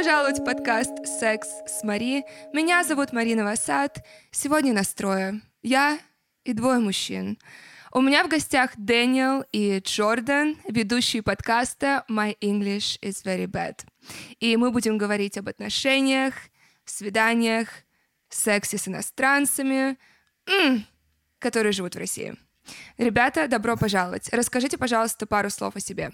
пожаловать в подкаст «Секс с Мари». Меня зовут Марина Васад. Сегодня настрое. Я и двое мужчин. У меня в гостях Дэниел и Джордан, ведущие подкаста «My English is very bad». И мы будем говорить об отношениях, свиданиях, сексе с иностранцами, которые живут в России. Ребята, добро пожаловать. Расскажите, пожалуйста, пару слов о себе.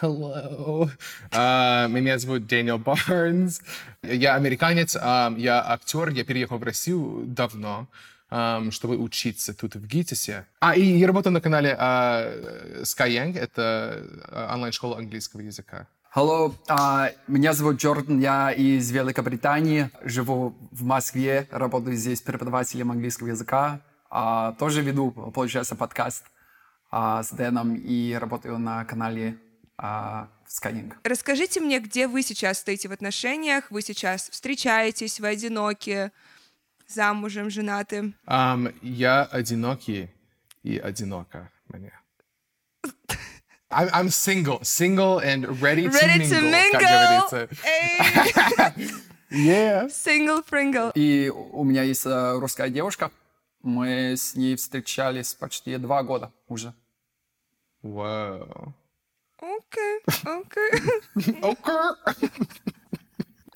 Hello. Uh, меня зовут Дэниел Барнс. Я американец, um, я актер, я переехал в Россию давно, um, чтобы учиться тут в ГИТИСе. А, и я работаю на канале uh, Skyeng, это uh, онлайн-школа английского языка. Hello, uh, меня зовут Джордан, я из Великобритании, живу в Москве, работаю здесь преподавателем английского языка, uh, тоже веду, получается, подкаст uh, с Дэном и работаю на канале uh, Skyeng. Расскажите мне, где вы сейчас стоите в отношениях, вы сейчас встречаетесь, вы одиноки, замужем, женаты? Um, я одинокий и одинока мне. I'm, I'm single, single and ready, Ready to to mingle, как mingle. говорится. Yeah. Single Pringle. И у меня есть э, русская девушка, мы с ней встречались почти два года уже. Wow. Окей, окей. Okay.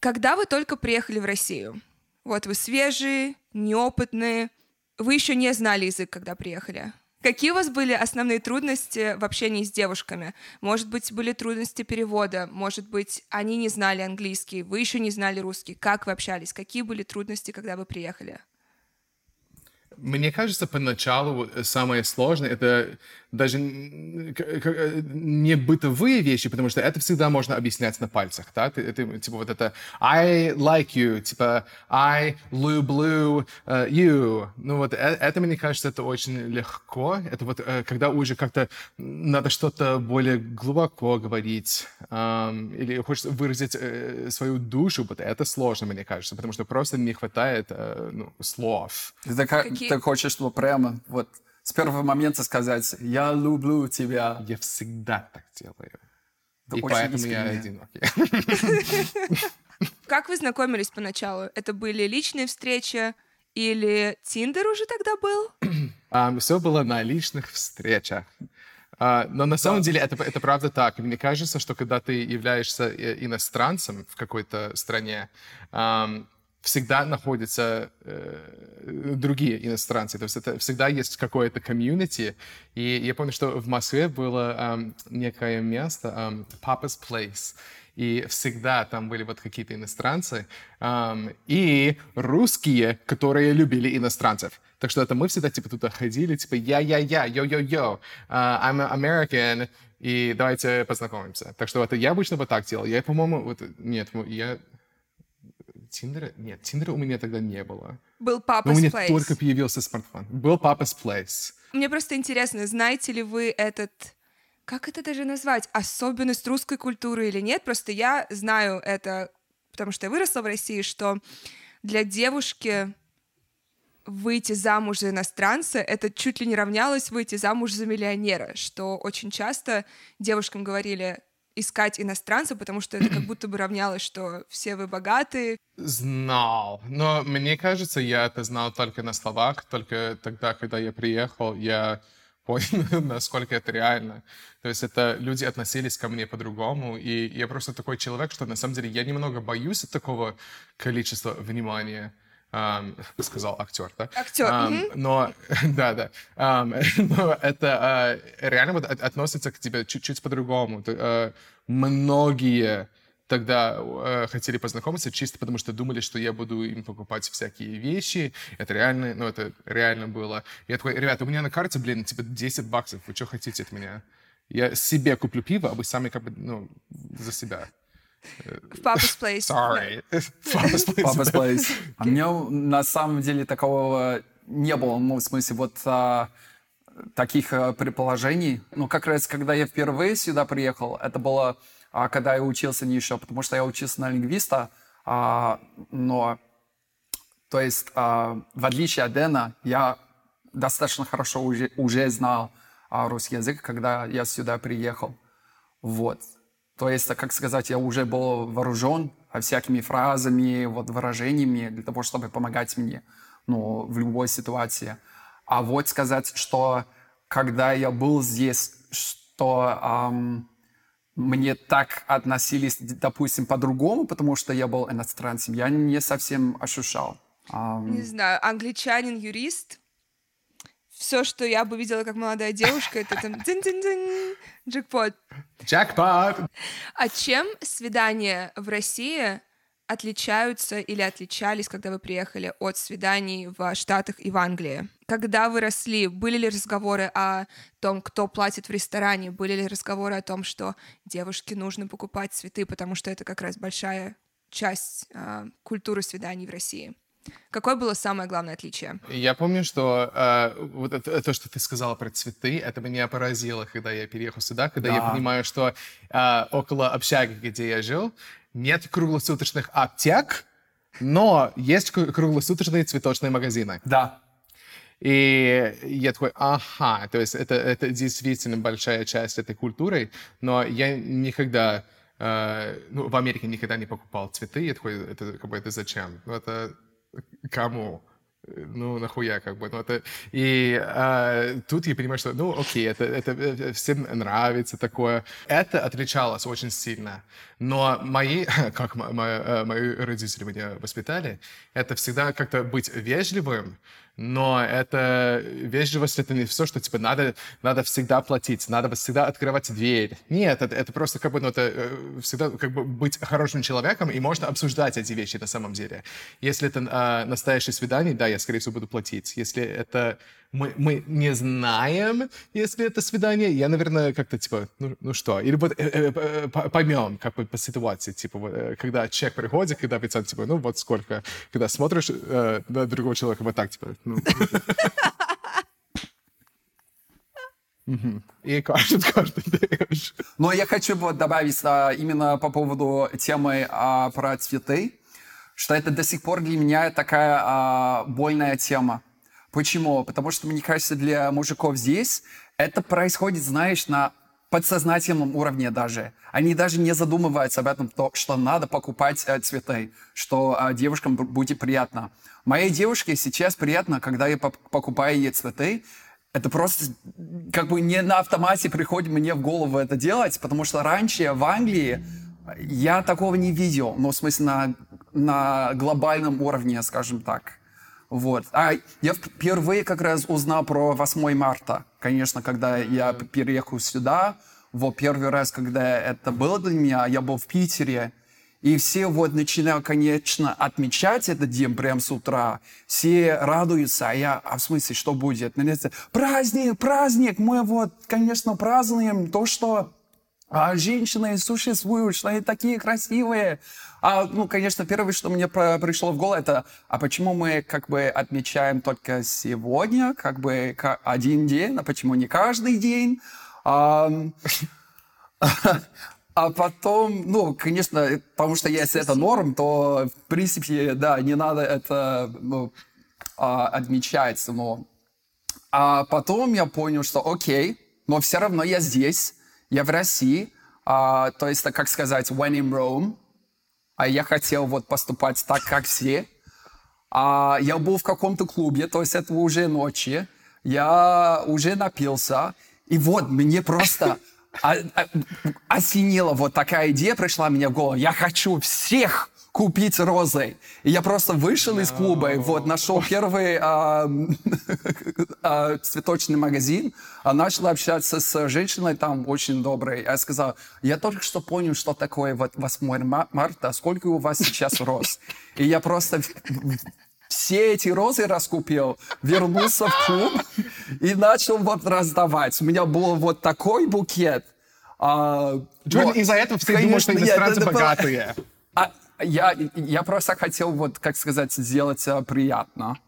Когда вы только приехали в Россию? Вот вы свежие, неопытные, вы еще не знали язык, когда приехали. Какие у вас были основные трудности в общении с девушками? Может быть, были трудности перевода, может быть, они не знали английский, вы еще не знали русский. Как вы общались? Какие были трудности, когда вы приехали? Мне кажется, поначалу самое сложное это даже к- не бытовые вещи, потому что это всегда можно объяснять на пальцах, да? Ты, ты, типа вот это I like you, типа I люблю э, you. Ну вот э- это, мне кажется, это очень легко. Это вот э, когда уже как-то надо что-то более глубоко говорить ам, или хочется выразить э, свою душу, вот это сложно, мне кажется, потому что просто не хватает э, ну, слов. Какие- ты хочешь, чтобы прямо вот с первого момента сказать «я люблю тебя». Я всегда так делаю. Это И поэтому я искренне. одинокий. Как вы знакомились поначалу? Это были личные встречи или Тиндер уже тогда был? все было на личных встречах. А, но на самом деле это, это правда так. Мне кажется, что когда ты являешься э, иностранцем в какой-то стране, ам, всегда находятся э, другие иностранцы. То есть это всегда есть какое-то комьюнити. И я помню, что в Москве было ам, некое место, ам, Papa's Place. И всегда там были вот какие-то иностранцы ам, и русские, которые любили иностранцев. Так что это мы всегда типа туда ходили, типа я-я-я, йо-йо-йо, а, I'm American, и давайте познакомимся. Так что это я обычно вот так делал. Я, по-моему, вот, нет, я... Тиндера? Нет, Тиндера у меня тогда не было. Был Но у Papa's меня Place. только появился смартфон. Был Papa's Place. Мне просто интересно, знаете ли вы этот, как это даже назвать, особенность русской культуры или нет? Просто я знаю это, потому что я выросла в России, что для девушки выйти замуж за иностранца, это чуть ли не равнялось выйти замуж за миллионера, что очень часто девушкам говорили искать иностранца, потому что это как будто бы равнялось, что все вы богатые. Знал. Но мне кажется, я это знал только на словах. Только тогда, когда я приехал, я понял, насколько это реально. То есть это люди относились ко мне по-другому. И я просто такой человек, что на самом деле я немного боюсь от такого количества внимания. Сказал актер, да? Актер, Ам, мгм. Но, да, да. Ам, но это а, реально вот от- относится к тебе чуть-чуть по-другому. А, многие тогда э, хотели познакомиться чисто потому, что думали, что я буду им покупать всякие вещи. Это реально, ну, это реально было. Я такой, ребята, у меня на карте, блин, типа 10 баксов. Вы что хотите от меня? Я себе куплю пиво, а вы сами как бы, ну, за себя. В Papa's Place. Sorry. Papa's place. Papa's Place. А у меня на самом деле такого не было, ну, в смысле, вот а, таких а, предположений. Ну, как раз, когда я впервые сюда приехал, это было, а, когда я учился не еще, потому что я учился на лингвиста, а, но, то есть, а, в отличие от Дэна, я достаточно хорошо уже, уже знал а, русский язык, когда я сюда приехал. Вот. То есть, как сказать, я уже был вооружен всякими фразами, вот выражениями для того, чтобы помогать мне, ну, в любой ситуации. А вот сказать, что когда я был здесь, что эм, мне так относились, допустим, по-другому, потому что я был иностранцем, я не совсем ощущал. Um... Не знаю, англичанин, юрист. Все, что я бы видела как молодая девушка, это там джекпот. Джекпот! А чем свидания в России отличаются или отличались, когда вы приехали от свиданий в Штатах и в Англии? Когда вы росли, были ли разговоры о том, кто платит в ресторане? Были ли разговоры о том, что девушке нужно покупать цветы, потому что это как раз большая часть э, культуры свиданий в России? Какое было самое главное отличие? Я помню, что э, вот это, то, что ты сказала про цветы, это меня поразило, когда я переехал сюда, когда да. я понимаю, что э, около общаги, где я жил, нет круглосуточных аптек, но есть круглосуточные цветочные магазины. Да. И я такой, ага, то есть это, это действительно большая часть этой культуры, но я никогда, э, ну, в Америке никогда не покупал цветы, я такой, это как бы, это зачем? Ну, это кому? ну, нахуя, как бы, ну, это... И а, тут я понимаю, что, ну, окей, это, это э, всем нравится такое. Это отличалось очень сильно. Но мои, как мои, э, мои родители меня воспитали, это всегда как-то быть вежливым, но это вежливость, это не все, что типа надо, надо всегда платить, надо всегда открывать дверь. Нет, это, это просто как бы, ну, это э, всегда как бы быть хорошим человеком, и можно обсуждать эти вещи на самом деле. Если это э, настоящее свидание, да, я, скорее всего, буду платить. Если это мы, мы не знаем, если это свидание, я, наверное, как-то типа, ну, ну что, или вот э, э, э поймем, как бы по ситуации, типа, вот, э, когда чек приходит, когда официант, типа, ну вот сколько, когда смотришь э, на другого человека, вот так, типа, ну. И каждый, каждый. Но я хочу вот добавить а, именно по поводу темы а, про цветы, что это до сих пор для меня такая а, больная тема. Почему? Потому что, мне кажется, для мужиков здесь это происходит, знаешь, на подсознательном уровне даже. Они даже не задумываются об этом, то, что надо покупать э, цветы, что э, девушкам будет приятно. Моей девушке сейчас приятно, когда я покупаю ей цветы. Это просто как бы не на автомате приходит мне в голову это делать, потому что раньше в Англии я такого не видел, ну, в смысле, на, на глобальном уровне, скажем так. Вот. А я впервые как раз узнал про 8 марта. Конечно, когда я переехал сюда, вот первый раз, когда это было для меня, я был в Питере, и все вот начинают, конечно, отмечать этот день прямо с утра. Все радуются, а я, а в смысле, что будет? Праздник, праздник, мы вот, конечно, празднуем то, что а женщины существуют, что они такие красивые. А, ну, конечно, первое, что мне пришло в голову, это, а почему мы как бы отмечаем только сегодня, как бы один день, а почему не каждый день? А, а потом, ну, конечно, потому что если это норм, то, в принципе, да, не надо это ну, а, отмечать, но... А потом я понял, что окей, но все равно я здесь, я в России, а, то есть, как сказать, when in Rome, а я хотел вот поступать так, как все. А я был в каком-то клубе, то есть это уже ночи, я уже напился, и вот мне просто осенила вот такая идея, пришла мне в голову. Я хочу всех купить розы. И я просто вышел из клуба, и вот нашел первый а, а, цветочный магазин, а начал общаться с женщиной там очень доброй. Я сказал, я только что понял, что такое вот 8 марта, сколько у вас сейчас роз. И я просто все эти розы раскупил, вернулся в клуб и начал вот раздавать. У меня был вот такой букет. А, Джон, из-за этого все думают, что иностранцы богатые. А, я, я просто хотел, вот, как сказать, сделать э, приятно.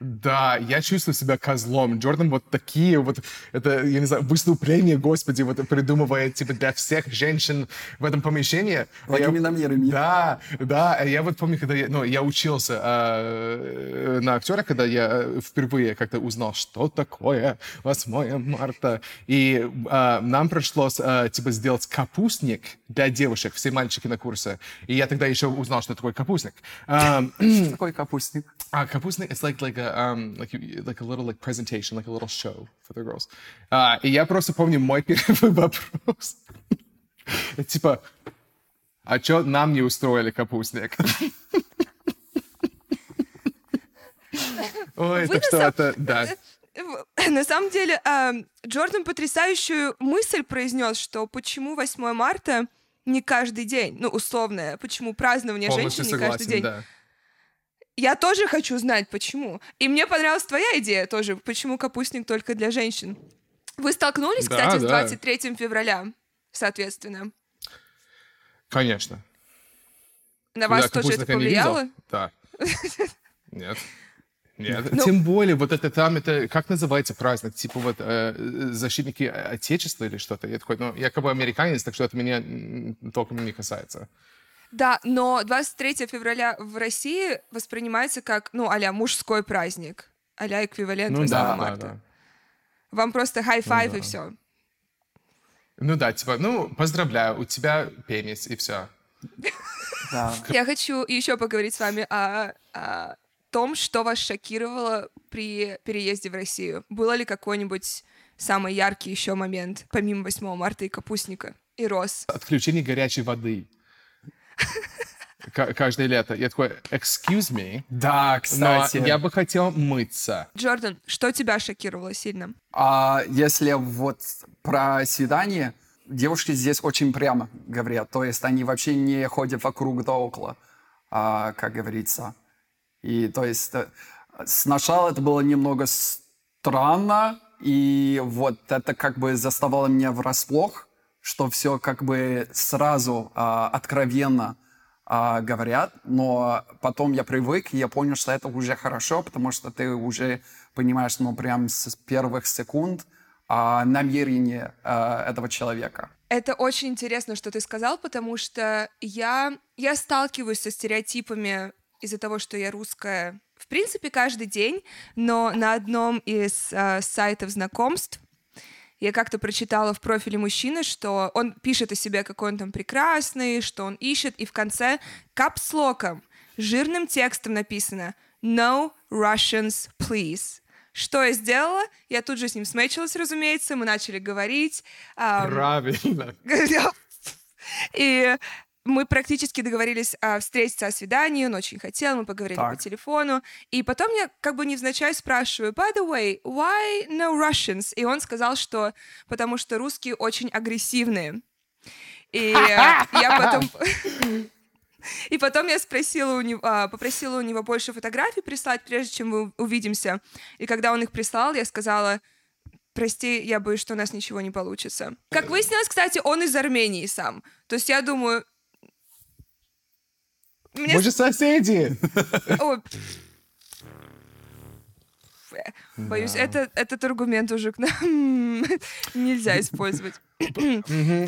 Да, я чувствую себя козлом. Джордан вот такие вот, это, я не знаю, выступления, господи, вот придумывает, типа, для всех женщин в этом помещении. Такими я, намерами. Да, да. Я вот помню, когда я, ну, я учился э, э, на актера, когда я э, впервые как-то узнал, что такое 8 марта. И э, нам пришлось э, типа сделать капустник для девушек, все мальчики на курсе. И я тогда еще узнал, что такое капустник. Что такое капустник? А, капустник, it's like, like, a, um, like, like a little like presentation, like a little show for the girls. Uh, и я просто помню мой первый вопрос. типа, а что нам не устроили капустник? Ой, Вы так что сам- это, да. На самом деле, а, Джордан потрясающую мысль произнес, что почему 8 марта не каждый день, ну, условное, почему празднование Полностью женщин не каждый согласен, день. да. Я тоже хочу знать, почему. И мне понравилась твоя идея тоже, почему капустник только для женщин. Вы столкнулись, Да, кстати, с да. 23 февраля, соответственно. Конечно. На Да, вас тоже это не повлияло? Да. Нет. Нет. Ну- Тем более, вот это там, это, как называется праздник? Типа вот э, защитники Отечества или что-то? Я такой, ну, я как бы американец, так что это меня м, толком не касается. Да, но 23 февраля в России воспринимается как, ну, а мужской праздник. а эквивалент Ну 8 да, да, марта. да. Вам просто high five Ну и да. все. Ну да, типа, ну, поздравляю, у тебя пенис, и все. Да. Я хочу еще поговорить с вами о, о том, что вас шокировало при переезде в Россию. Было ли какой-нибудь самый яркий еще момент, помимо 8 марта и капустника, и роз? Отключение горячей воды. Ка- Каждое лето. Я такой, excuse me, Да, но кстати. я бы хотел мыться. Джордан, что тебя шокировало сильно? А если вот про свидание, девушки здесь очень прямо говорят. То есть они вообще не ходят вокруг да около, а, как говорится. И то есть э, сначала это было немного странно, и вот это как бы заставало меня врасплох, что все как бы сразу а, откровенно а, говорят, но потом я привык, и я понял, что это уже хорошо, потому что ты уже понимаешь, ну, прям с первых секунд а, намерение а, этого человека. Это очень интересно, что ты сказал, потому что я, я сталкиваюсь со стереотипами из-за того, что я русская, в принципе, каждый день, но на одном из а, сайтов знакомств я как-то прочитала в профиле мужчины, что он пишет о себе, какой он там прекрасный, что он ищет, и в конце капслоком, жирным текстом написано «No Russians, please». Что я сделала? Я тут же с ним смечилась, разумеется, мы начали говорить. ам, Правильно. и мы практически договорились а, встретиться о свидании, он очень хотел, мы поговорили Так. по телефону. И потом я как бы невзначай спрашиваю, by the way, why no Russians? И он сказал, что потому что русские очень агрессивные. И э, я потом... И потом я спросила у него, а, попросила у него больше фотографий прислать, прежде чем мы увидимся. И когда он их прислал, я сказала, прости, я боюсь, что у нас ничего не получится. Как выяснилось, кстати, он из Армении сам. То есть я думаю... Мне Мы же соседи. Боюсь, это, этот аргумент уже к нам нельзя использовать. Э,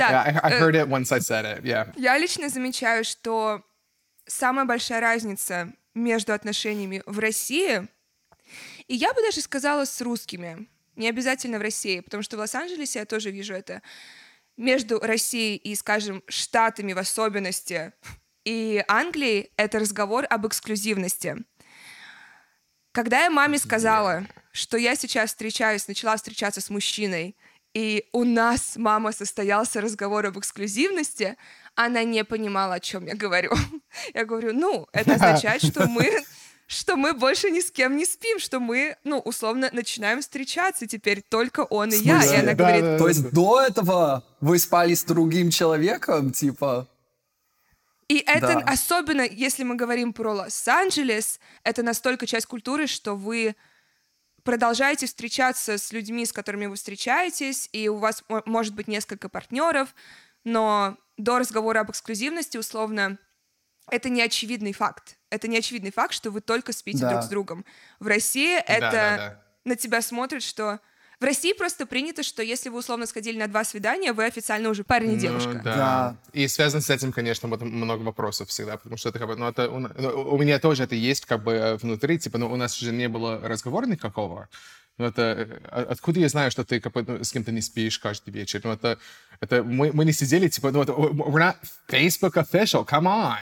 я лично замечаю, что самая большая разница между отношениями в России, и я бы даже сказала с русскими, не обязательно в России, потому что в Лос-Анджелесе я тоже вижу это, между Россией и, скажем, Штатами в особенности, и Англией, это разговор об эксклюзивности. Когда я маме сказала, что я сейчас встречаюсь, начала встречаться с мужчиной, и у нас, мама, состоялся разговор об эксклюзивности, она не понимала, о чем я говорю. Я говорю, ну, это означает, что мы что мы больше ни с кем не спим, что мы, ну, условно, начинаем встречаться теперь только он и я. И она Да, говорит, да, То есть до этого вы спали с другим человеком, типа... И это Да. особенно, если мы говорим про Лос-Анджелес, это настолько часть культуры, что вы продолжаете встречаться с людьми, с которыми вы встречаетесь, и у вас мо- может быть несколько партнеров, но до разговора об эксклюзивности, условно, это не очевидный факт. Это не очевидный факт, что вы только спите Да. друг с другом. В России это да, да. на тебя смотрят, что В России просто принято, что если вы условно сходили на два свидания, вы официально уже парень и Ну, девушка. да. Да. И связано с этим, конечно, вот много вопросов всегда, потому что это как бы, ну, это, у, ну, у меня тоже это есть как бы э, внутри, типа, ну, у нас же не было разговора никакого. Ну, это, э, а- откуда я знаю, что ты как бы, ну, с кем-то не спишь каждый вечер? Ну, это, это мы, мы не сидели, типа, ну, это, we're not Facebook official, come on.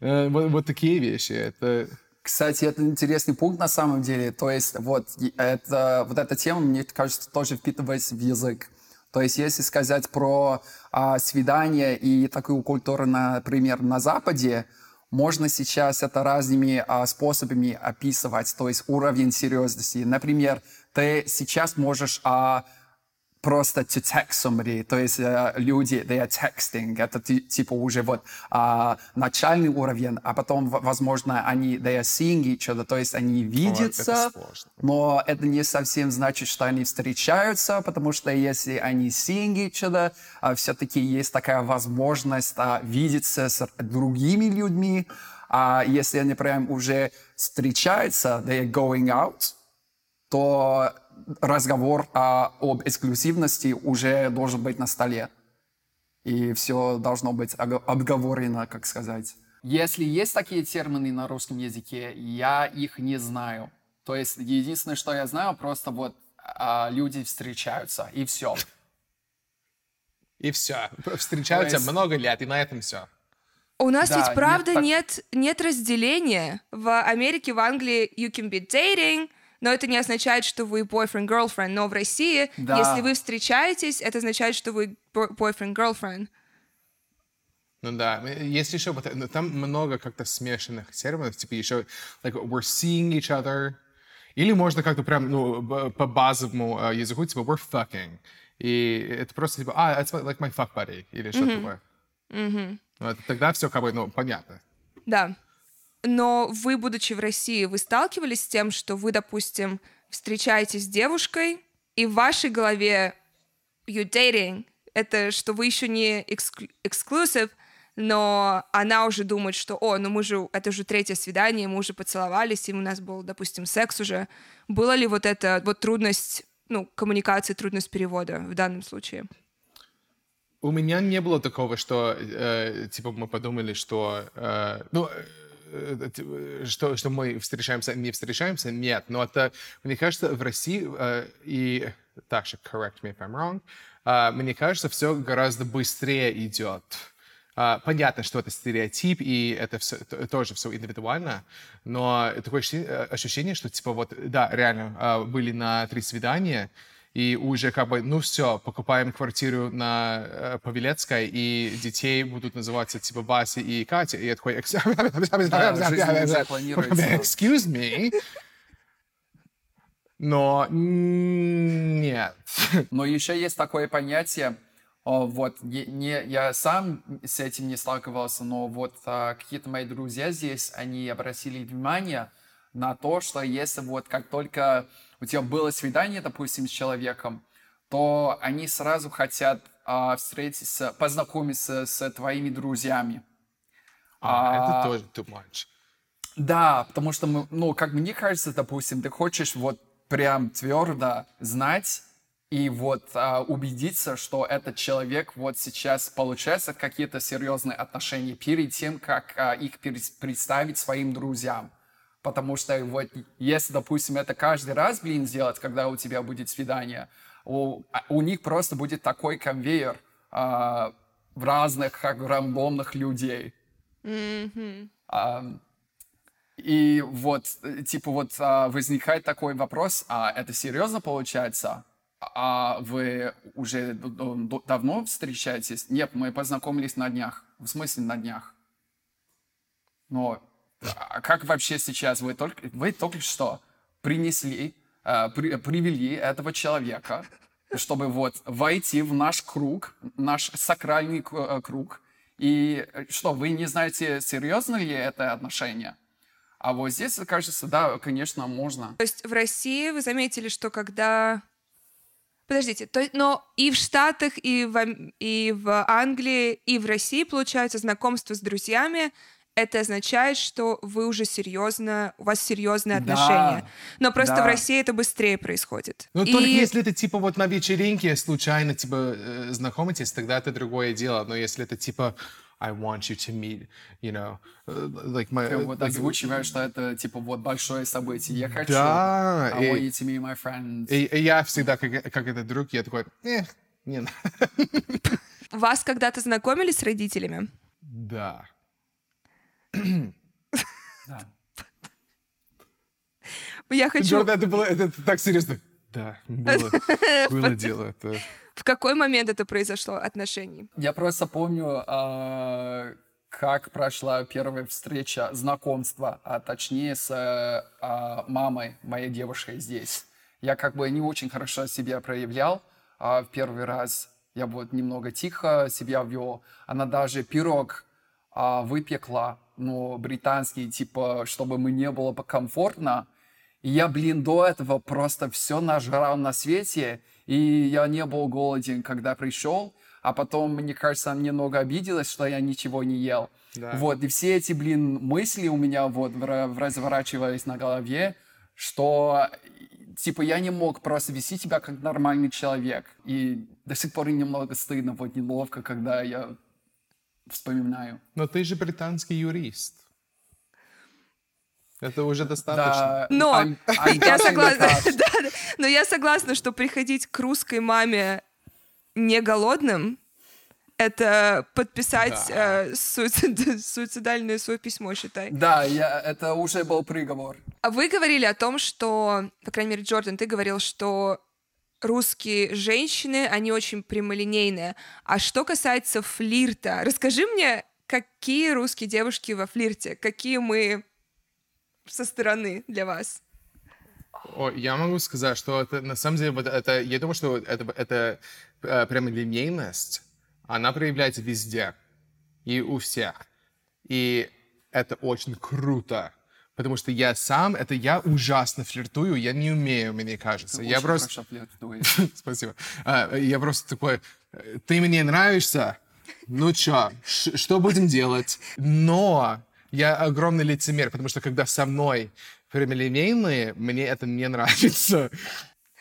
Э, Вот, вот такие вещи. Это... Кстати, это интересный пункт на самом деле. То есть вот, это, вот эта тема, мне кажется, тоже впитывается в язык. То есть если сказать про а, свидание и такую культуру, например, на Западе, можно сейчас это разными а, способами описывать, то есть уровень серьезности. Например, ты сейчас можешь а, просто to text somebody, то есть э, люди, they are texting, это ти- типа уже вот а, начальный уровень, а потом, возможно, они, they are seeing each other, то есть они видятся, сложно. но это не совсем значит, что они встречаются, потому что если они seeing each other, все-таки есть такая возможность а, видеться с другими людьми, а если они прям уже встречаются, they are going out, то разговор а, об эксклюзивности уже должен быть на столе. И все должно быть обговорено, как сказать. Если есть такие термины на русском языке, я их не знаю. То есть единственное, что я знаю, просто вот а, люди встречаются, и все. И все. Встречаются есть- много лет, и на этом все. У нас Да, ведь нет правда так- нет, нет разделения. В Америке, в Англии you can be dating, но это не означает, что вы boyfriend-girlfriend. Но в России, Да. если вы встречаетесь, это означает, что вы boyfriend-girlfriend. Ну да, есть еще вот, ну, там много как-то смешанных терминов, типа еще, like, we're seeing each other, или можно как-то прям, ну, по базовому э, языку, типа, we're fucking, и это просто типа, а, it's like my fuck buddy, или что-то такое. Ну, это тогда все как бы, ну, понятно. Да. Но вы, будучи в России, вы сталкивались с тем, что вы, допустим, встречаетесь с девушкой, и в вашей голове you dating, это что вы еще не эксклю- exclusive, но она уже думает, что, о, ну мы же, это уже третье свидание, мы уже поцеловались, и у нас был, допустим, секс уже. Была ли вот эта вот трудность, ну, коммуникации, трудность перевода в данном случае? У меня не было такого, что, э, типа, мы подумали, что, э, ну, что, что мы встречаемся, не встречаемся, нет. Но это, мне кажется, в России, э, и, так же, correct me if I'm wrong, э, мне кажется, все гораздо быстрее идет. Понятно, что это стереотип, и это все, тоже все индивидуально, но такое ощущение, э, что, типа, вот, да, реально, были на три свидания, и уже как бы, ну все, покупаем квартиру на э, Павелецкой, и детей будут называться типа Вася и Катя. И я такой, excuse me. Но нет. Но еще есть такое понятие, о, вот, не, я сам с этим не сталкивался, но вот а, какие-то мои друзья здесь, они обратили внимание на то, что если вот как только у тебя было свидание, допустим, с человеком, то они сразу хотят а, встретиться, познакомиться с твоими друзьями. А, А, это тоже too much. Да, потому что, мы, ну, как мне кажется, допустим, ты хочешь вот прям твердо знать и вот а, убедиться, что этот человек вот сейчас получается какие-то серьезные отношения перед тем, как а, их перес- представить своим друзьям. Потому что вот если, допустим, это каждый раз, блин, делать, когда у тебя будет свидание, у, а, у них просто будет такой конвейер а, в разных как, рандомных людей. А, и вот, типа, вот а, возникает такой вопрос, а это серьезно получается? А вы уже давно встречаетесь? Нет, мы познакомились на днях. В смысле на днях? Но а как вообще сейчас? Вы только, вы только что принесли, а, при- привели этого человека, чтобы вот войти в наш круг, наш сакральный э, круг. И э, что, вы не знаете, серьезно ли это отношение? А вот здесь, кажется, да, конечно, можно. То есть в России вы заметили, что когда... Подождите, то, но и в Штатах, и в, и в Англии, и в России, получается, знакомство с друзьями это означает, что вы уже серьезно, у вас серьезные Да. отношения. Но просто Да. в России это быстрее происходит. Ну, И- только если это типа вот на вечеринке случайно типа э, знакомитесь, тогда это другое дело. Но если это типа I want you to meet, you know, э, like my... Ты вот like- озвучиваешь, что это типа вот большое событие. Я хочу. Да, I want и- you to meet my friends. И, и я всегда, как, как этот друг, я такой, э, не надо. Вас когда-то знакомили с родителями? Да. Да. Я хочу... Джордан, это было это так серьезно. Да, было, было дело. Это... В какой момент это произошло отношений? Я просто помню, а, как прошла первая встреча, знакомство, а точнее с э, а, мамой моей девушки здесь. Я как бы не очень хорошо себя проявлял а, в первый раз. Я вот немного тихо себя вел. Она даже пирог а, выпекла, ну, британский, типа, чтобы мне было комфортно. И я, блин, до этого просто все нажрал на свете, и я не был голоден, когда пришел, а потом, мне кажется, она немного обиделась, что я ничего не ел. Да. Вот, и все эти, блин, мысли у меня вот разворачивались на голове, что, типа, я не мог просто вести себя как нормальный человек. И до сих пор немного стыдно, вот неловко, когда я вспоминаю. Но ты же британский юрист. Это уже достаточно. Да, Но I'm- I'm я согласна, да. но я согласна, что приходить к русской маме не голодным это подписать Да. э, суицид- суицидальное свое письмо, считай. Да, я, это уже был приговор. А вы говорили о том, что, по крайней мере, Джордан, ты говорил, что русские женщины, они очень прямолинейные. А что касается флирта, расскажи мне, какие русские девушки во флирте, какие мы со стороны для вас? О, я могу сказать, что это на самом деле, вот это, я думаю, что это, это э, прямолинейность, она проявляется везде и у всех. И это очень круто. Потому что я сам, это я ужасно флиртую, я не умею, мне кажется. я Очень просто... хорошо флиртуешь. Спасибо. А, я просто такой, э, ты мне нравишься? Ну чё, что будем делать? Но я огромный лицемер, потому что когда со мной прямолинейные, мне это не нравится.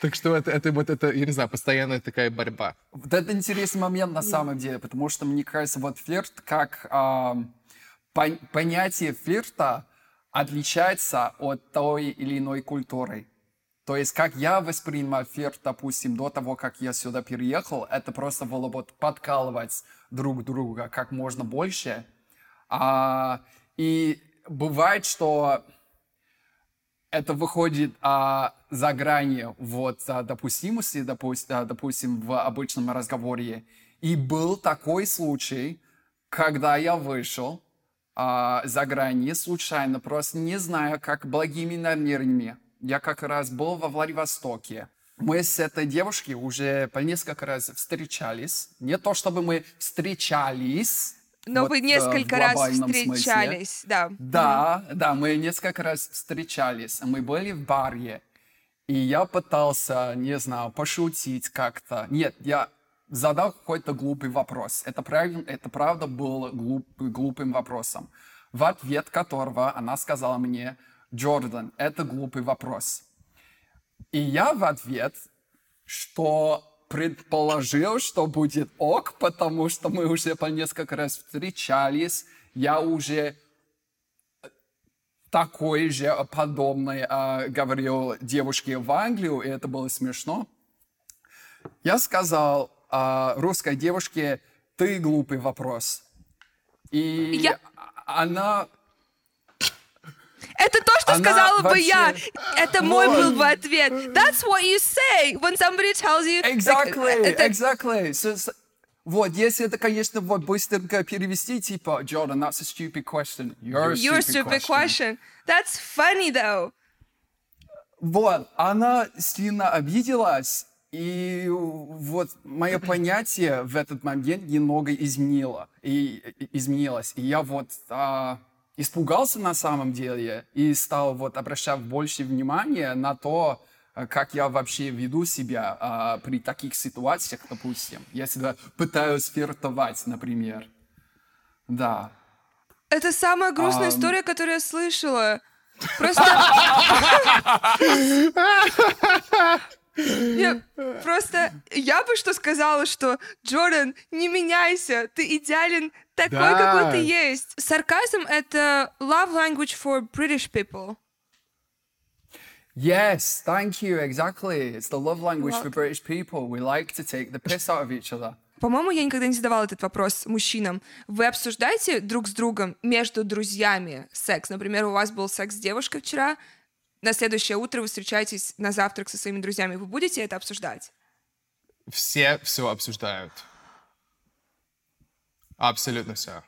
Так что это, это вот это, я не знаю, постоянная такая борьба. Вот это интересный момент на самом деле, потому что мне кажется, вот флирт как пон- понятие флирта отличается от той или иной культуры. То есть, как я воспринимаю флирт, допустим, до того, как я сюда переехал, это просто было вот подкалывать друг друга как можно больше. А, и бывает, что это выходит а, за грани вот а, допустимости, допуст- а, допустим, в обычном разговоре. И был такой случай, когда я вышел а, за грани случайно, просто не знаю, как благими намерениями. Я как раз был во Владивостоке. Мы с этой девушкой уже по несколько раз встречались. Не то чтобы мы встречались, Но вот, вы э, несколько раз глобальном смысле. встречались, да. Да, да, мы несколько раз встречались. Мы были в баре, и я пытался, не знаю, пошутить как-то. Нет, я задал какой-то глупый вопрос. Это, правильно, это правда был глуп- глупым вопросом. В ответ которого она сказала мне, Джордан, это глупый вопрос. И я в ответ, что предположил, что будет ок, потому что мы уже по несколько раз встречались, я уже такой же подобный а, говорил девушке в Англию, и это было смешно. Я сказал а, русской девушке, ты глупый вопрос. И Я- она Это то, что Она сказала бы вообще- я. Это мой Вот. был бы ответ. That's what you say when somebody tells you... like, Exactly, это- exactly. So- so- вот, если это, конечно, вот быстренько перевести, типа, Jordan, that's a stupid question. You're a Your stupid, stupid question. That's funny, though. Вот, она сильно обиделась, и вот мое понятие в этот момент немного изменило, и, и- изменилось. И я вот а, испугался на самом деле и стал вот обращать больше внимания на то, а, как я вообще веду себя а, при таких ситуациях, допустим, если пытаюсь флиртовать, например. Да. Это самая грустная Ам. история, которую я слышала. Просто... Я- Просто я бы что сказала, что Джордан, не меняйся, ты идеален такой, Да. какой ты есть. Сарказм — это love language for British people. Yes, thank you. Exactly. It's the love language for. British people. We like to take the piss out of each other. По-моему, я никогда не задавала этот вопрос мужчинам. Вы обсуждаете друг с другом между друзьями секс? Например, у вас был секс с девушкой вчера, на следующее утро вы встречаетесь на завтрак со своими друзьями. Вы будете это обсуждать? Все все обсуждают. Абсолютно все.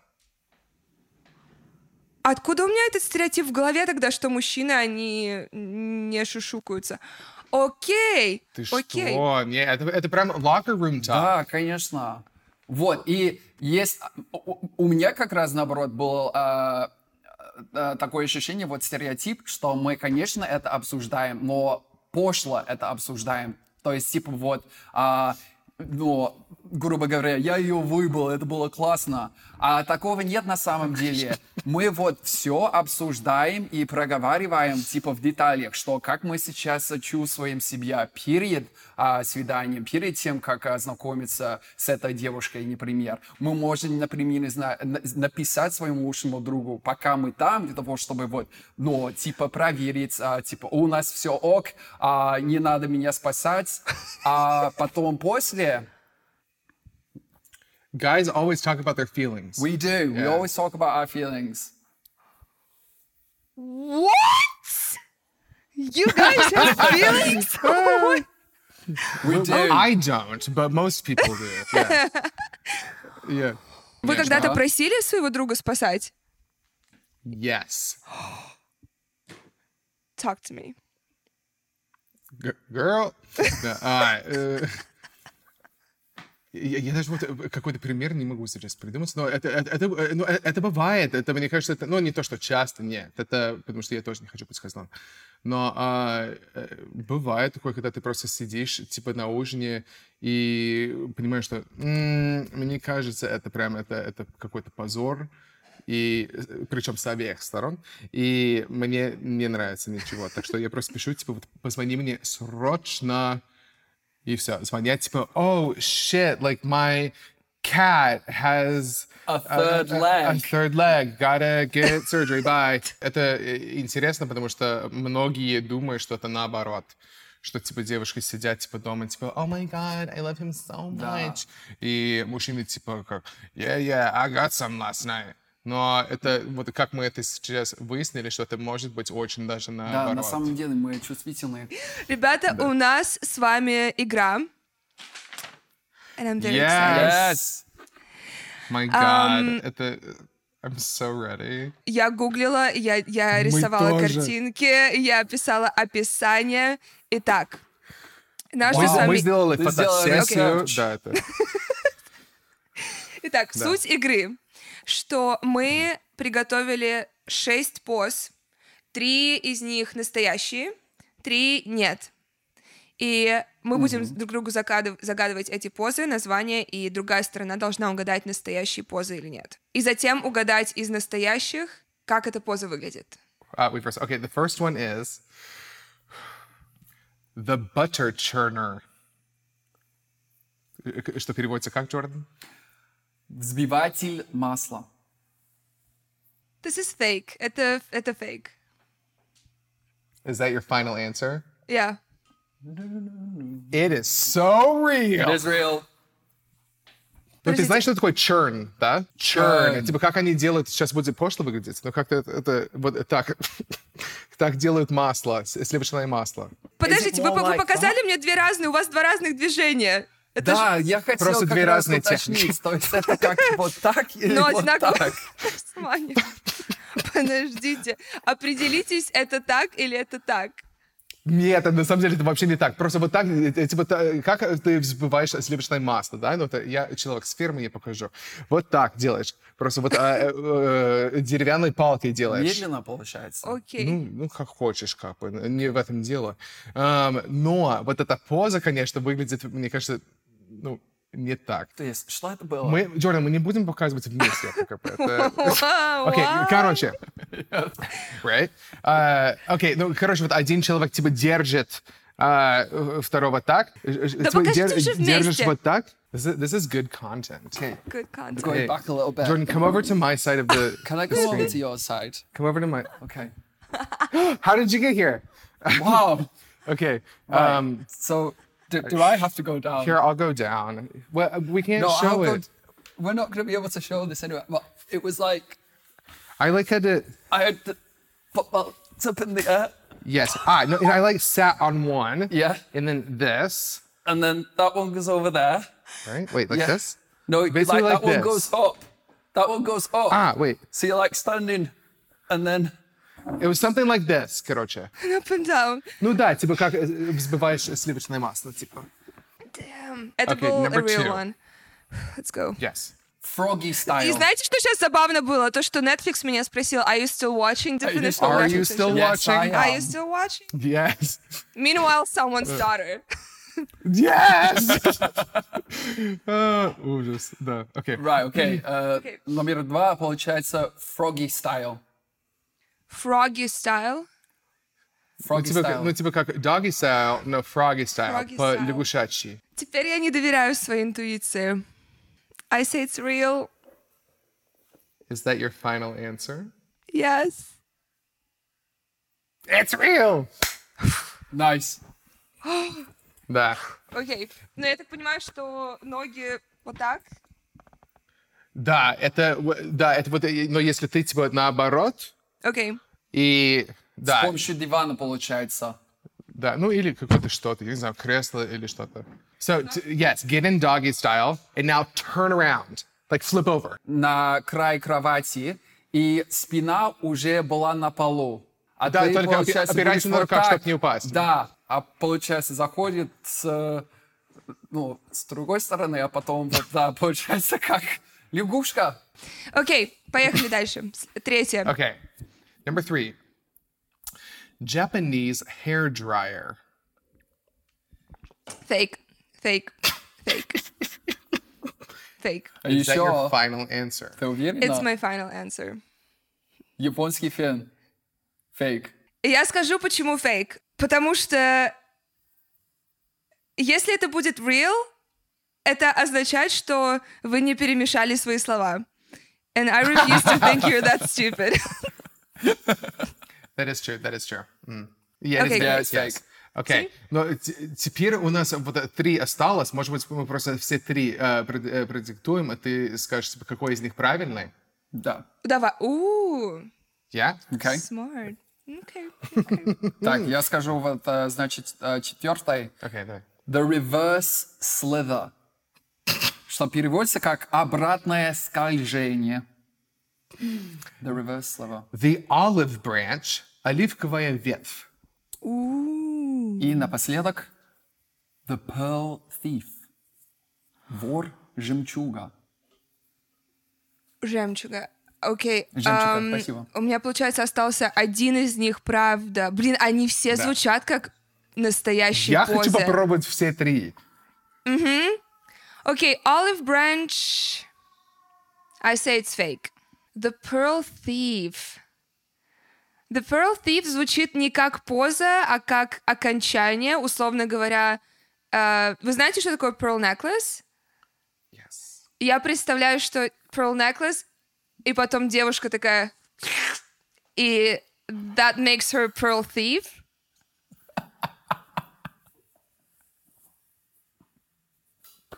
Откуда у меня этот стереотип в голове тогда, что мужчины, они не шушукаются? Окей, Ты окей. что? Не, это, это прям locker room talk. Да, конечно. Вот, и есть... У, меня как раз, наоборот, был э, э, такое ощущение, вот стереотип, что мы, конечно, это обсуждаем, но пошло это обсуждаем. То есть, типа, вот, а, ну, грубо говоря, я ее выбыл, это было классно. А такого нет на самом деле. Мы вот все обсуждаем и проговариваем, типа, в деталях, что как мы сейчас чувствуем себя перед а, свиданием, перед тем, как а, знакомиться с этой девушкой, например. Мы можем, например, не знаю, на- написать своему лучшему другу, пока мы там, для того, чтобы вот, ну, типа, проверить, а, типа, у нас все ок, а, не надо меня спасать, а потом после Guys always talk about their feelings. we do, we Yeah. always talk about our feelings. What? You guys have feelings? Oh We do. I don't, but most people do. Yeah. yeah. Вы Конечно. когда-то просили своего друга спасать? Yes. Talk to me. Г- Girl. Да, а, э, Я, я даже вот э, какой-то пример не могу сейчас придумать, но это, это, это, э, ну, э, это бывает. Это, мне кажется, это, ну, не то, что часто, нет. Это потому что я тоже не хочу быть сказанным. Но а, бывает такое, когда ты просто сидишь, типа, на ужине и понимаешь, что «М, мне кажется, это прям это, это какой-то позор, и причем с обеих сторон, и мне не нравится ничего. Так что я просто пишу, типа, вот позвони мне срочно, и все. Звонят, типа, oh, shit, like my cat has A third a, leg. a third leg. Gotta get surgery. Bye. Это э, интересно, потому что многие думают, что это наоборот. Что, типа, девушки сидят, типа, дома, типа, oh my god, I love him so Да. much. И мужчины, типа, как, yeah, yeah, I got some last night. Но это, вот как мы это сейчас выяснили, что это может быть очень даже Да, наоборот. на самом деле мы чувствительные. Ребята, у нас с вами игра. And I'm very Yes. Yes. My God, Ам, это... I'm so ready. Я гуглила, я, я рисовала картинки, я писала описание. Итак, наша Мы, с вами... мы сделали фотосессию. research. Да, это... Итак, Да. суть игры, что мы приготовили шесть поз, три из них настоящие, три нет. И мы будем друг другу загадыв- загадывать эти позы, названия, и другая сторона должна угадать, настоящие позы или нет. И затем угадать из настоящих, как эта поза выглядит. Uh, wait first. Okay, the first one is the butter churner. Э, Что переводится как, Джордан? Взбиватель масла. This is fake. Это, это fake. Is that your final answer? Yeah. It is so real. It is real. Ну, ты знаешь, что такое churn, да? Churn. Churn. Типа, как они делают, сейчас будет пошло выглядеть, но как-то это, это вот так, так делают масло, сливочное масло. Подождите, вы, more вы like показали мне две разные, у вас два разных движения. Это ж- Да, я хотел Просто как две раз разные уточнить, техники. То есть это как вот так или Но вот одинаково. так. Подождите, определитесь, это так или это так. Нет, это, на самом деле это вообще не так. Просто вот так, э, типа, та- как ты взбиваешь сливочное масло, да? Ну, это я человек с фермы, я покажу. Вот так делаешь. Просто вот а, э, э, деревянной палкой делаешь. Медленно получается. Окей. Ну, ну, как хочешь, как бы, не в этом дело. Но вот эта поза, конечно, выглядит, мне кажется, ну, не так. То есть, что это было? Мы, Джордан, мы не будем показывать вместе КП. Окей, короче. Right? А, Окей, ну, короче, вот один человек типа держит а, э, второго так. э, типа, покажите дер- же Держишь вместе. вот так. This is, this is good content. Okay, Good content. going Okay. back a little bit. Jordan, come over to my side of the... Can I go over screen. to your side? Come over to my... Okay. How did you get here? Wow. Okay. Right. Um, so, do, do I have to go down? here, I'll go down. Well, we can't no, show I'll it. go. We're not going to be able to show this anyway. But it was like I like had to... I had to put my up in the air. Yes. Ah, no, I like sat on one. Yeah. And then this. And then that one goes over there. Right? Wait, like Yeah. this? No, Basically like, Basically that like one goes up. That one goes up. Ah, wait. So you're like standing, and then It was something like this, короче. Up and down. Ну да, типа как э, взбиваешь сливочное масло, типа. Damn. Это Okay, был number a real two. one. Let's go. Yes. froggy style. И знаете, что сейчас забавно было? То, что Netflix меня спросил, are you still watching Definition of Are you Netflix? still Yes, I watching? am. Are you still watching? Yes. Meanwhile, someone's daughter. Yes! А, Ужас, да. Окей. Right, okay. uh, Okay. Номер два получается froggy style. Froggy style. Ну, Froggy типа, style. ну, типа как doggy style, но froggy style, Froggy по style. лягушачьи. Теперь я не доверяю своей интуиции. I say it's real. Is that your final answer? Yes. It's real! Nice. Да. Окей. Но я так понимаю, что ноги вот так. Да, это, в- да, это вот, э, но если ты типа наоборот, Окей. и, С да, помощью дивана получается. да, ну или какое-то что-то, я не знаю, кресло или что-то. So, t- yes, get in doggy style, and now turn around, like flip over. На край кровати, и спина уже была на полу. А Да, ты, только получается, опирайся на руках, так. чтоб не упасть. Да, а получается заходит с, ну, с другой стороны, а потом вот, да, получается как лягушка. Окей, поехали дальше. С- Третье. Okay, number three. Japanese hair dryer. Фейк. Фейк. Фейк. Фейк. А Is that your еще, final answer? ты уверена? It's my final answer. Японский фен. Фейк. И Я скажу, почему фейк. Потому что если это будет real, это означает, что вы не перемешали свои слова. And I refuse to think you're that stupid. That is true. That is true. Mm. Yeah, Okay, it's, great. yes, yes. Okay. Но теперь у нас вот э, три осталось. Может быть, мы просто все три э, э, продиктуем, а ты скажешь, типа, какой из них правильный? Да. Давай. Ooh, Я? Окей. smart. Okay. okay. Так, я скажу вот, э, значит, четвертый. Окей, давай. The reverse slither. Что переводится как обратное скольжение. The reverse slither. The olive branch, оливковая ветвь. Ooh. И напоследок The pearl thief. Вор жемчуга. Жемчуга. Окей. Жемчуга, ам, спасибо. У меня, получается, остался один из них, правда. Блин, они все Да. звучат как настоящие Я позы. хочу попробовать все три. Окей, olive branch. I say it's fake. The pearl thief. The pearl thief звучит не как поза, а как окончание, условно говоря. э, вы знаете, что такое pearl necklace? Yes. Я представляю, что pearl necklace, и потом девушка такая... И that makes her pearl thief.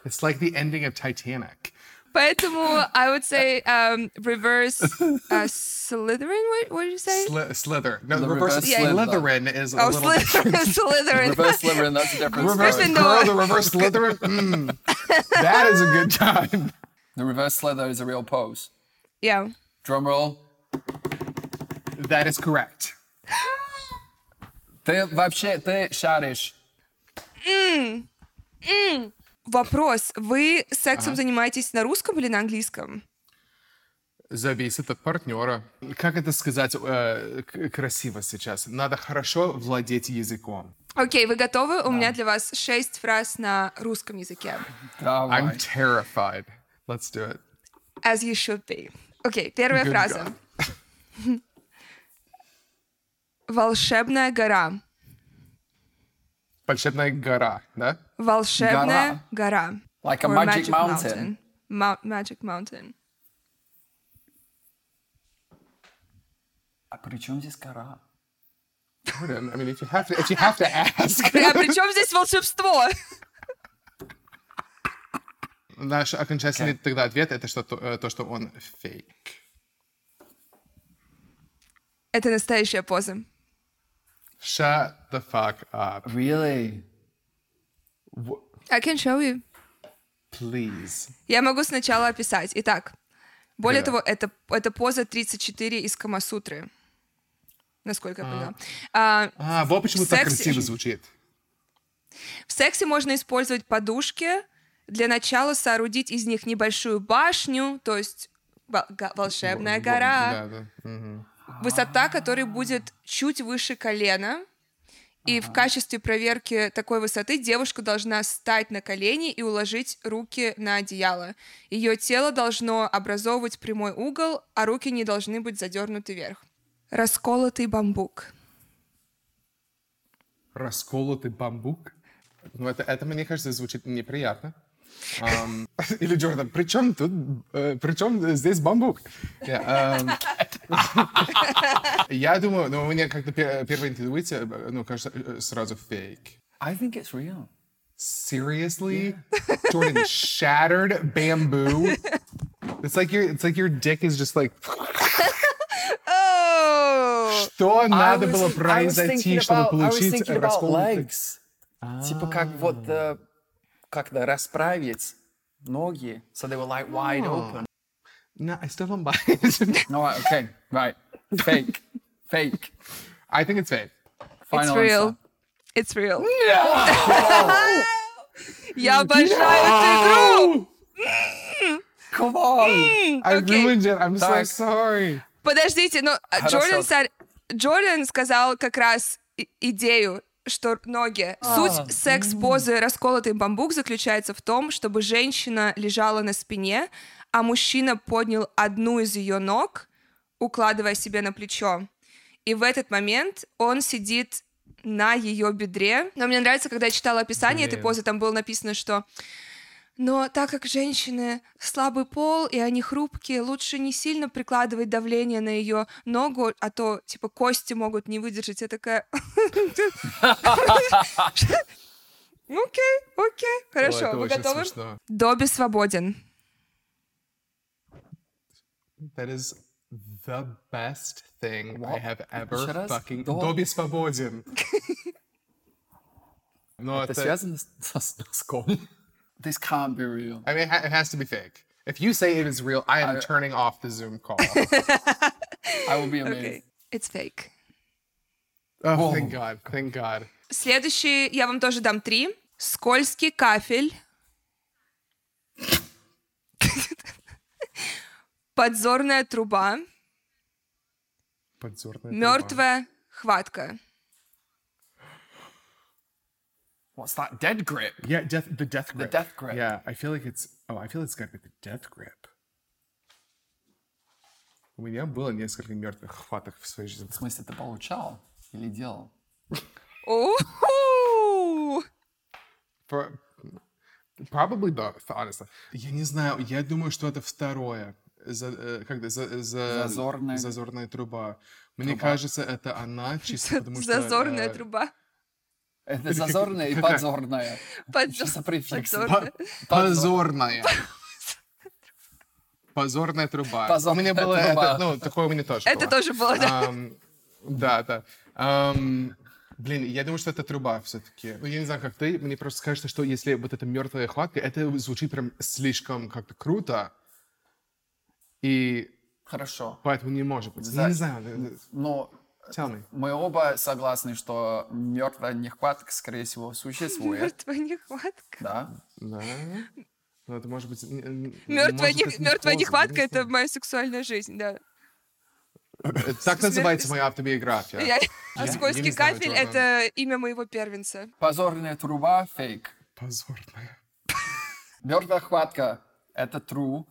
It's like the ending of Titanic. Поэтому I would say um, reverse uh, Slytherin. What, what did you say? Sli- slither. No, The reverse, reverse Yeah. Slytherin is a oh, little Slytherin. Slytherin. Reverse Slytherin, that's a different Reverse story. Gryffindor. girl, the reverse Slytherin. Mm. That is a good time. The reverse slither is a real pose. Yeah. Drum roll. That is correct. Ты вообще, ты шаришь. Вопрос. Вы сексом занимаетесь на русском или на английском? Зависит от партнера. Как это сказать э, красиво сейчас? Надо хорошо владеть языком. Окей, вы готовы? У меня для вас шесть фраз на русском языке. Давай. I'm terrified. Let's do it. As you should be. Окей, первая Good фраза. Волшебная гора. Волшебная гора, да? Волшебная гора. Like a Or magic mountain. Mou- magic mountain. А при чем здесь гора? I mean, if you have to, if you have to ask. А при чем здесь волшебство? Наш окончательный тогда ответ это что то, э, то, что он фейк. Это настоящая поза. Shut the fuck up, Really? I can show you. please. Я могу сначала описать. Итак, более Да. того, это, это поза 34 из Камасутры. Насколько я поняла. А, А, вот почему так Секси. красиво звучит. в сексе можно использовать подушки. Для начала соорудить из них небольшую башню, то есть волшебная гора. Да, да. Мгм. Высота которой будет чуть выше колена. И в качестве проверки такой высоты девушка должна встать на колени и уложить руки на одеяло. Ее тело должно образовывать прямой угол, а руки не должны быть задернуты вверх. Расколотый бамбук. Расколотый бамбук. Ну, это, это, мне кажется, звучит неприятно. Ам, или Джордан, при чем тут, э, при чем здесь бамбук? Я, ам, Я думаю, ну, у меня как-то пе- первая интуиция, э, ну, кажется, э, сразу фейк. I think it's real. Seriously? Jordan, shattered bamboo? It's like your, it's like your dick is just like, что надо было произойти, чтобы получить legs. Типа как вот э, как-то расправить ноги, so they were like wide open. No, I still don't buy it. No, okay, right. Fake. Fake. I think it's fake. It's Final real. answer. It's real. Я обожаю эту игру! Come on! I ruined it. I'm so sorry. Подождите, но а. Джордан, Джордан сказал как раз идею, что ноги. Суть секс-позы «Расколотый бамбук» заключается в том, чтобы женщина лежала на спине, а мужчина поднял одну из ее ног, укладывая себе на плечо. И в этот момент он сидит на ее бедре. Но мне нравится, когда я читала описание этой Блин. позы, там было написано, что но так как женщины слабый пол и они хрупкие, лучше не сильно прикладывать давление на ее ногу, а то типа кости могут не выдержать. Я такая. Окей, окей, хорошо. Вы готовы? Добби свободен. That is the best thing I What? have ever Еще раз? fucking... Доб- Добби свободен. Но Это это... связано с с носком? This can't be real. I mean, it ha- it has to be fake. If you say it is real, I am turning off the Zoom call. I will be amazed. Окей. It's fake. oh, thank God. Thank God. Следующий, я вам тоже дам три. Скользкий кафель. Подзорная труба. Подзорная труба. Мертвая хватка. What's that? Dead grip? Yeah, death, the death grip. death grip. Yeah, I feel like it's... Oh, I feel it's got to be the death grip. У меня было несколько мертвых хваток в своей жизни. В смысле, ты получал или делал? Probably both, honestly. Я не знаю, я думаю, что это второе. За, э, как за, за- Зазорная- зазорная труба. Мне кажется, это она чисто потому что... Зазорная э, труба. Это зазорная и подзорная. Подзор- Что за префикс? Позорная. Позорная труба. Позорная у меня было труба. это, ну, такое у меня тоже Это было. тоже было, да. Да, да. Блин, я думаю, что это труба все-таки. Ну, я не знаю, как ты, мне просто кажется, что если вот эта мертвая хватка, это звучит прям слишком как-то круто. И Хорошо. поэтому не может быть. За- Я не знаю. Но Tell me. мы оба согласны, что мертвая нехватка, скорее всего, существует. Мертвая нехватка. Да? Да. Ну, это может быть... Мертвая, быть, мертвая нехватка не это моя сексуальная жизнь, да. Так называется моя автобиография. А не знаю, кафель — это имя моего первенца. Позорная труба — фейк. Позорная. Мертвая хватка — это true.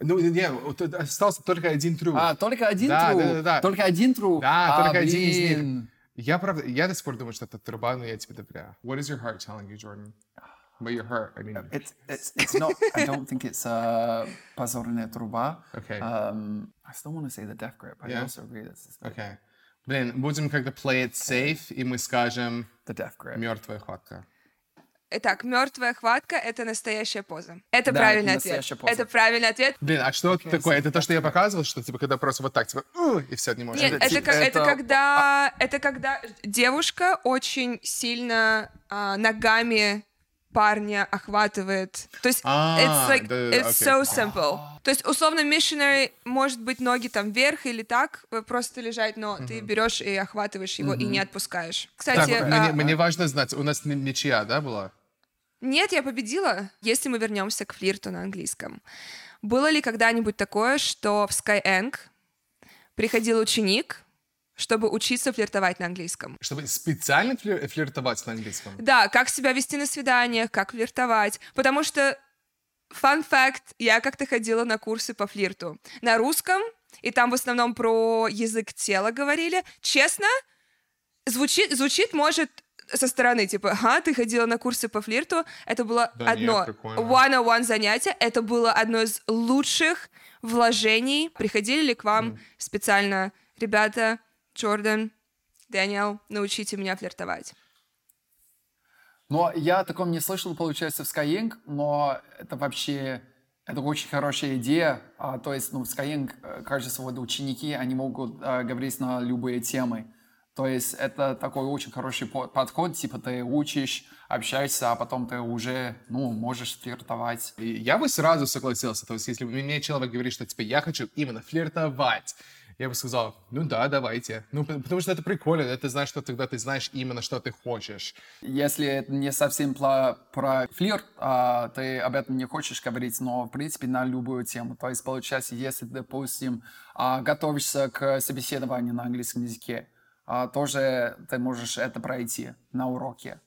Ну, не, остался только один тру. А, только один Да, true? да, да, да. Только один true? Да, А, только один из них. блин. Я правда, я до сих пор думаю, что это труба, но я тебе доверяю. What is your heart telling you, Jordan? By your heart, I mean. It's, it's, it's not, I don't think it's uh, позорная труба. Okay. Um, I still want to say the death grip. I Yeah. also agree that's Okay. Блин, будем как-то play it safe, и мы скажем the death grip. мертвая хватка. Итак, мертвая хватка — это настоящая поза. Это Да, правильный это ответ. настоящая поза. Это правильный ответ. Блин, а что это такое? Это то, что я показывал, что типа когда просто вот так, типа, и все, не можешь. Нет, Это это, как- это это- когда, это когда девушка очень сильно а, ногами парня охватывает. То есть А, it's like да, it's окей. so simple. То есть условно missionary может быть ноги там вверх или так э, просто лежать, но ты берешь и охватываешь его и не отпускаешь. Так, Кстати, мне, а, мне важно знать, у нас ничья, да, была? Нет, я победила. Если мы вернемся к флирту на английском. Было ли когда-нибудь такое, что в Skyeng приходил ученик, чтобы учиться флиртовать на английском? Чтобы специально флир- флиртовать на английском? Да, как себя вести на свиданиях, как флиртовать. Потому что, fun fact, я как-то ходила на курсы по флирту. На русском, и там в основном про язык тела говорили. Честно, звучит, звучит может, со стороны, типа, ага, ты ходила на курсы по флирту, это было Да одно one-on-one занятие, это было одно из лучших вложений. Приходили ли к вам специально ребята, Джордан, Дэниел, научите меня флиртовать? Но я о таком не слышал, получается, в Skyeng, но это вообще это очень хорошая идея. А, то есть, ну, в Skyeng, э, кажется, вот ученики, они могут э, говорить на любые темы. То есть это такой очень хороший по- подход, типа ты учишь, общаешься, а потом ты уже, ну, можешь флиртовать. И я бы сразу согласился. То есть, если мне человек говорит, что типа я хочу именно флиртовать, я бы сказал, ну да, давайте. Ну, потому что это прикольно, это знаешь, что тогда ты знаешь именно, что ты хочешь. Если это не совсем про, про флирт, а, ты об этом не хочешь говорить, но, в принципе, на любую тему. То есть, получается, если, допустим, а, готовишься к собеседованию на английском языке, тоже ты можешь это пройти на уроке.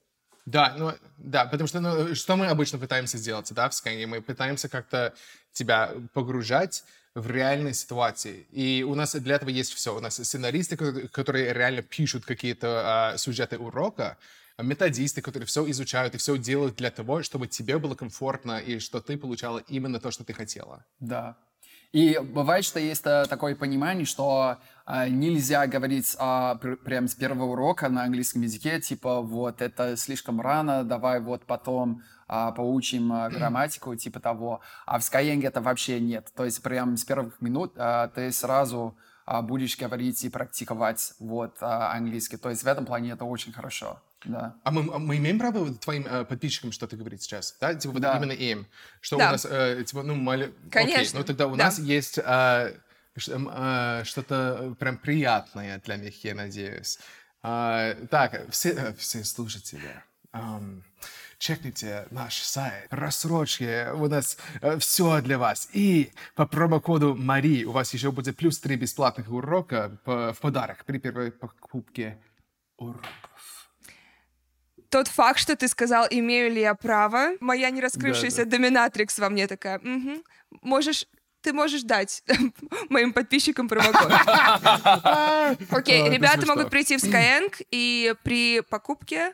Да, ну, да, потому что, ну, что мы обычно пытаемся сделать, да, в Skyeng? Мы пытаемся как-то тебя погружать в реальные ситуации. И у нас для этого есть все. У нас сценаристы, ко- которые реально пишут какие-то а, сюжеты урока, а методисты, которые все изучают и все делают для того, чтобы тебе было комфортно и что ты получала именно то, что ты хотела. Да. И бывает, что есть э, такое понимание, что э, нельзя говорить а, пр- прям с первого урока на английском языке, типа вот это слишком рано, давай вот потом а, поучим а, грамматику, типа того. А в Skyeng это вообще нет. То есть прям с первых минут а, ты сразу а, будешь говорить и практиковать вот а, английский. То есть в этом плане это очень хорошо. Да. А мы, а мы имеем право твоим э, подписчикам что-то говорить сейчас? Да, типа вот Да. именно им. Что Да. у нас, э, типа, ну, мали... Конечно, Окей, ну тогда у да. нас есть э, э, что-то прям приятное для них, я надеюсь. А, так, все, э, все слушатели, ам, чекните наш сайт. Рассрочки, у нас все для вас. И по промокоду Мари у вас еще будет плюс 3 бесплатных урока по- в подарок при первой покупке уроков. Тот факт, что ты сказал, имею ли я право, моя не раскрывшаяся доминатрикс во мне такая, «Мгм, можешь, ты можешь дать моим подписчикам промокод. Окей, ребята могут прийти в Skyeng, и при покупке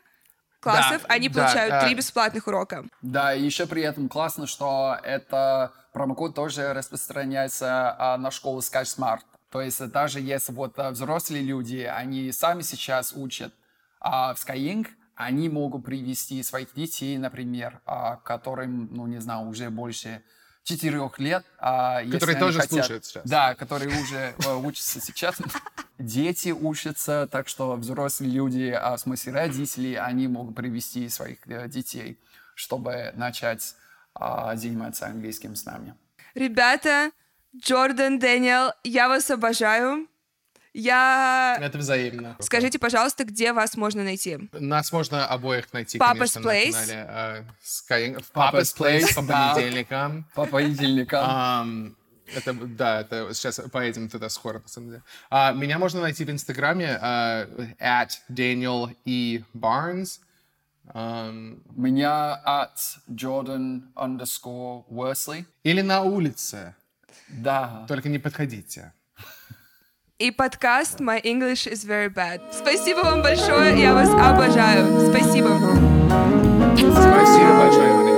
классов Да, они да, получают три бесплатных урока. Да, и еще при этом классно, что это промокод тоже распространяется а, на школу Sky Smart. То есть даже если вот а, взрослые люди, они сами сейчас учат а, в Skyeng, они могут привести своих детей, например, а, которым, ну не знаю, уже больше четырех лет. а, Которые тоже хотят- слушают сейчас. Да, которые уже э, учатся сейчас. Дети учатся, так что взрослые люди, а в смысле родители, они могут привести своих э, детей, чтобы начать заниматься английским с нами. Ребята, Джордан, Дэниел, я вас обожаю. Я... Это взаимно. Скажите, пожалуйста, где вас можно найти? Нас можно обоих найти, Papa's конечно, Place. на канале э, Sky... в Papa's Papa's Place Place, по понедельникам. По понедельникам. Ам, Это, да, это сейчас поедем туда скоро, на самом деле. А, меня можно найти в Инстаграме а, at Daniel E. Barnes. Ам, Меня от Jordan underscore Worsley. или на улице. Да. Только не подходите. И подкаст My English is very bad. Спасибо вам большое, я вас обожаю. Спасибо. Спасибо большое.